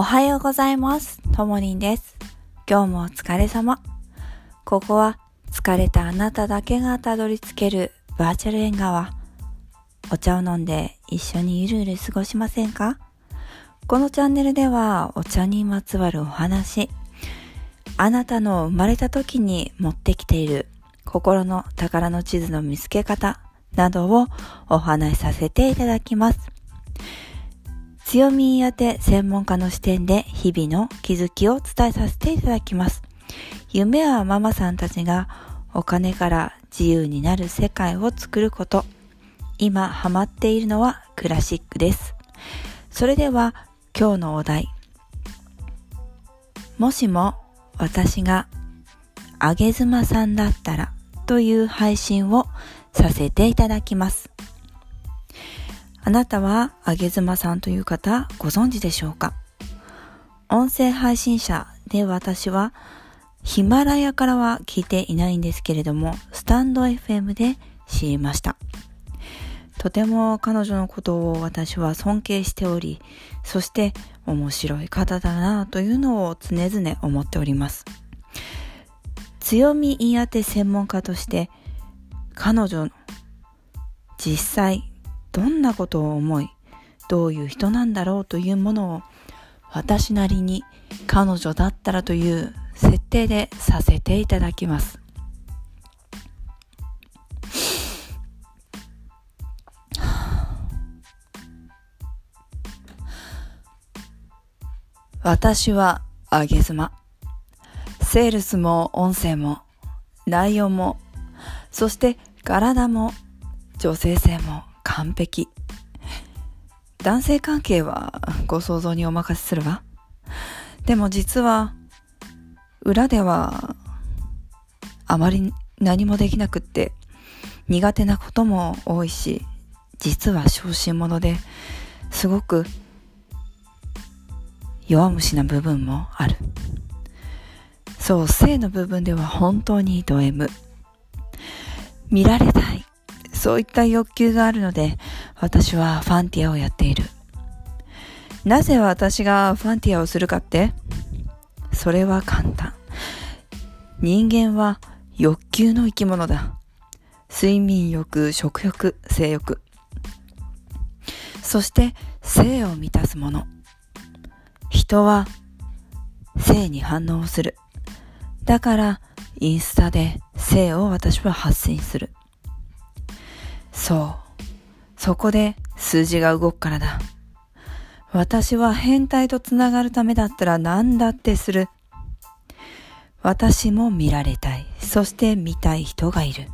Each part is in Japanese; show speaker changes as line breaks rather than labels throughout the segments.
おはようございます。ともりんです。今日もお疲れ様。ここは疲れたあなただけがたどり着けるバーチャル縁側。お茶を飲んで一緒にゆるゆる過ごしませんか？このチャンネルではお茶にまつわるお話、あなたの生まれた時に持ってきている心の宝の地図の見つけ方などをお話しさせていただきます。強み当て専門家の視点で日々の気づきを伝えさせていただきます。夢はママさんたちがお金から自由になる世界を作ること。今ハマっているのはクラシックです。それでは今日のお題。もしも私があげずまさんだったらという配信をさせていただきます。あなたはあげずまさんという方ご存知でしょうか？音声配信者で私はヒマラヤからは聞いていないんですけれども、スタンド FM で知りました。とても彼女のことを私は尊敬しており、そして面白い方だなというのを常々思っております。強み言い当て専門家として、彼女の実際どんなことを思い、どういう人なんだろうというものを私なりに彼女だったらという設定でさせていただきます。私はあげ妻。セールスも音声も内容もそして体も女性性も完璧。男性関係はご想像にお任せするわ。でも実は裏ではあまり何もできなくって苦手なことも多いし実は小心者ですごく弱虫な部分もあるそう性の部分では本当にド M 見られたいそういった欲求があるので私はファンティアをやっている。なぜ私がファンティアをするかってそれは簡単。人間は欲求の生き物だ。睡眠欲、食欲、性欲。そして性を満たすもの。人は性に反応する。だからインスタで性を私は発信する。そう。そこで数字が動くからだ。私は変態とつながるためだったら何だってする。私も見られたい。そして見たい人がいる。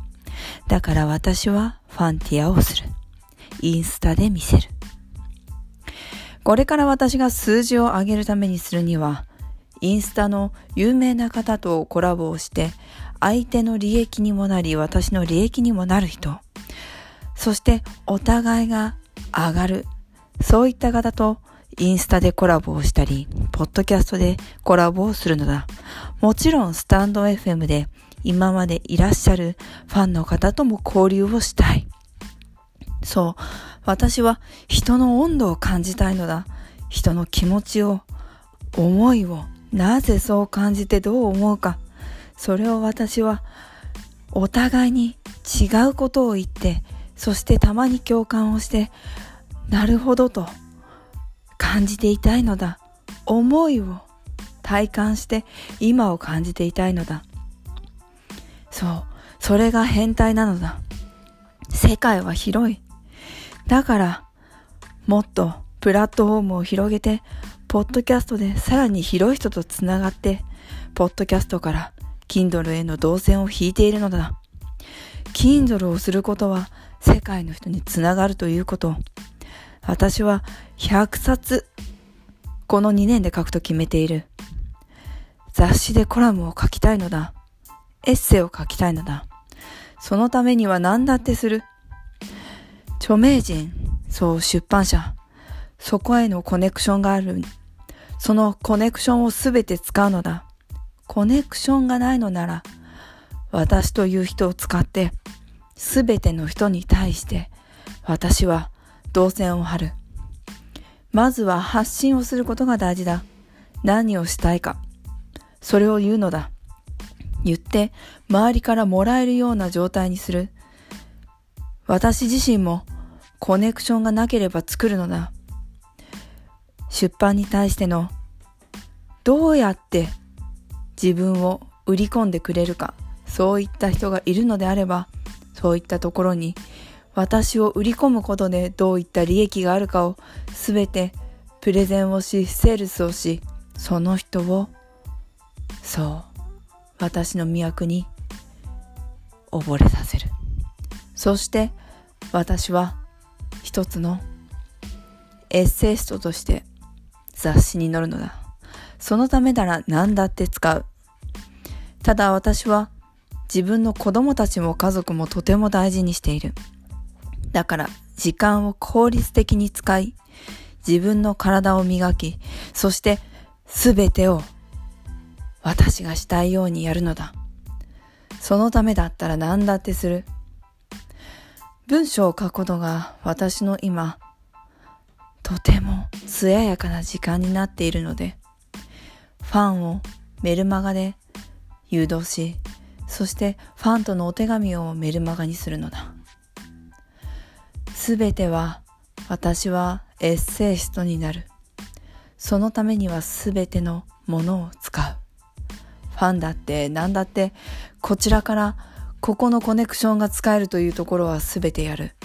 だから私はファンティアをする。インスタで見せる。これから私が数字を上げるためにするにはインスタの有名な方とコラボをして相手の利益にもなり私の利益にもなる人。そしてお互いが上がる。そういった方とインスタでコラボをしたりポッドキャストでコラボをするのだ。もちろんスタンド FM で今までいらっしゃるファンの方とも交流をしたい。そう私は人の温度を感じたいのだ。人の気持ちを思いをなぜそう感じてどう思うか。それを私はお互いに違うことを言ってそしてたまに共感をしてなるほどと感じていたいのだ。思いを体感して今を感じていたいのだ。そうそれが変態なのだ。世界は広い。だからもっとプラットフォームを広げてポッドキャストでさらに広い人とつながってポッドキャストから Kindle への動線を引いているのだ。Kindle をすることは世界の人につながるということ。私は100冊この2年で書くと決めている。雑誌でコラムを書きたいのだ。エッセイを書きたいのだ。そのためには何だってする。著名人そう出版社そこへのコネクションがある。そのコネクションをすべて使うのだ。コネクションがないのなら私という人を使ってすべての人に対して私は動線を張る。まずは発信をすることが大事だ。何をしたいか、それを言うのだ。言って、周りからもらえるような状態にする。私自身もコネクションがなければ作るのだ。出版に対してのどうやって自分を売り込んでくれるか、そういった人がいるのであれば、そういったところに私を売り込むことでどういった利益があるかをすべてプレゼンをし、セールスをし、その人を、そう、私の魅に溺れさせる。そして私は一つのエッセイストとして雑誌に載るのだ。そのためなら何だって使う。ただ私は自分の子供たちも家族もとても大事にしている。だから時間を効率的に使い、自分の体を磨き、そして全てを私がしたいようにやるのだ。そのためだったら何だってする。文章を書くことが私の今、とても艶やかな時間になっているので、ファンをメルマガで誘導し、そしてファンとのお手紙をメルマガにするのだ。すべては私はエッセイストになる。そのためにはすべてのものを使う。ファンだって何だってこちらからここのコネクションが使えるというところはすべてやる。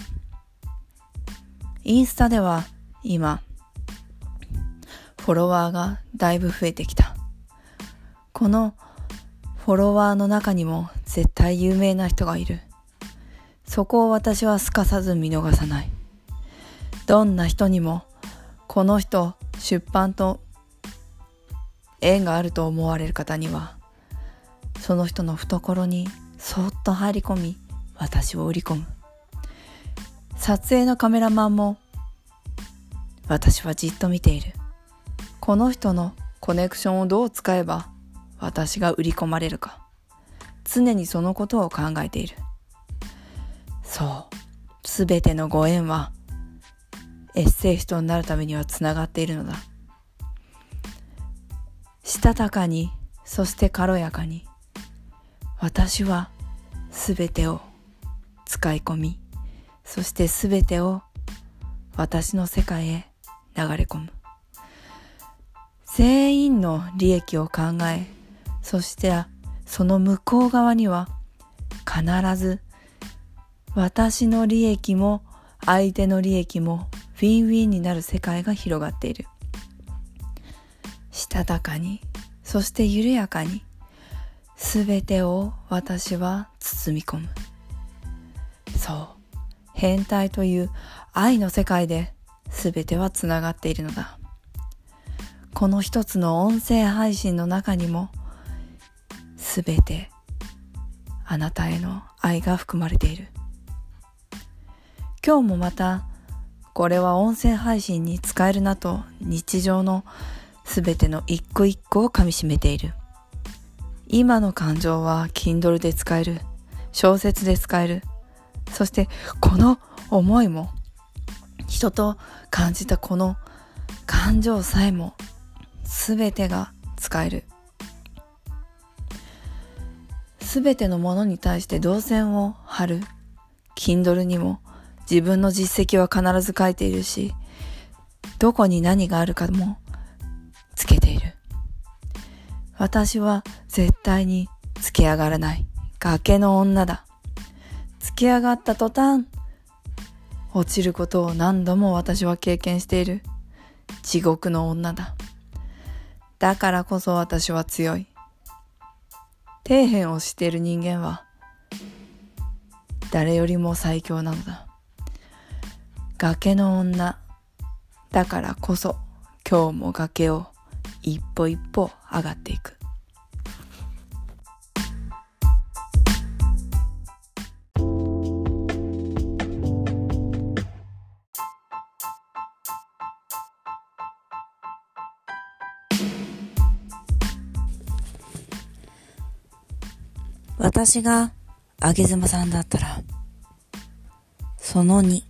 インスタでは今フォロワーがだいぶ増えてきた。このフォロワーの中にも絶対有名な人がいる。そこを私はすかさず見逃さない。どんな人にもこの人出版と縁があると思われる方にはその人の懐にそっと入り込み私を売り込む撮影のカメラマンも私はじっと見ているこの人のコネクションをどう使えば私が売り込まれるか。常にそのことを考えている。そう。すべてのご縁はエッセイ人になるためにはつながっているのだ。したたかにそして軽やかに私はすべてを使い込みそしてすべてを私の世界へ流れ込む。全員の利益を考えそしてその向こう側には必ず私の利益も相手の利益もウィンウィンになる世界が広がっている。したたかにそして緩やかにすべてを私は包み込む。そう変態という愛の世界で全てはつながっているのだ。この一つの音声配信の中にも全てあなたへの愛が含まれている。今日もまたこれは音声配信に使えるなと日常の全ての一個一個をかみしめている。今の感情は Kindle で使える小説で使えるそしてこの思いも人と感じたこの感情さえも全てが使える。全てのものに対して動線を貼る。Kindle にも自分の実績は必ず書いているしどこに何があるかもつけている。私は絶対につけ上がらない。崖の女だ。つけ上がった途端落ちることを何度も私は経験している。地獄の女だ。だからこそ私は強い。底辺をしている人間は誰よりも最強なのだ。崖の女だからこそ今日も崖を一歩一歩上がっていく。私があげずまさんだったら、その2。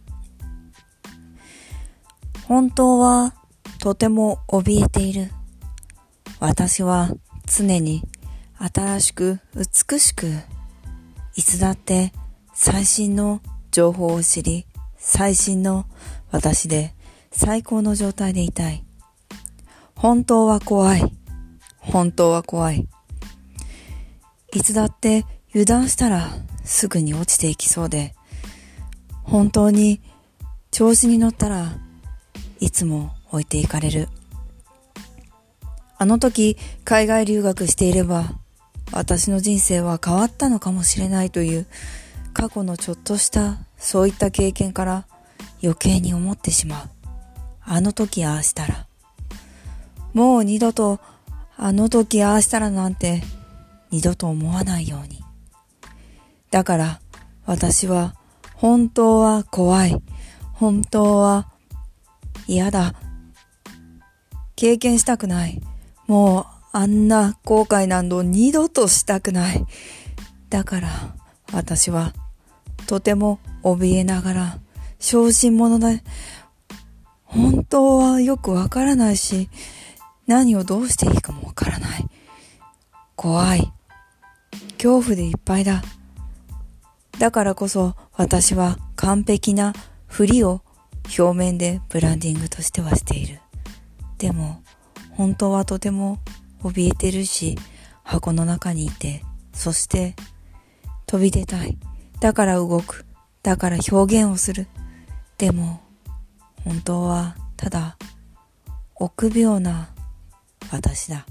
本当はとても怯えている。私は常に新しく美しく、いつだって最新の情報を知り、最新の私で最高の状態でいたい。本当は怖い。本当は怖い。いつだって油断したらすぐに落ちていきそうで、本当に調子に乗ったらいつも置いていかれる。あの時海外留学していれば私の人生は変わったのかもしれないという過去のちょっとしたそういった経験から余計に思ってしまう。あの時ああしたら。もう二度とあの時ああしたらなんて二度と思わないように。だから私は本当は怖い。本当は嫌だ。経験したくない。もうあんな後悔など二度としたくない。だから私はとても怯えながら小心者で本当はよくわからないし何をどうしていいかもわからない。怖い。恐怖でいっぱいだ。だからこそ私は完璧なふりを表面でブランディングとしてはしている。でも本当はとても怯えてるし箱の中にいてそして飛び出たい。だから動く。だから表現をする。でも本当はただ臆病な私だ。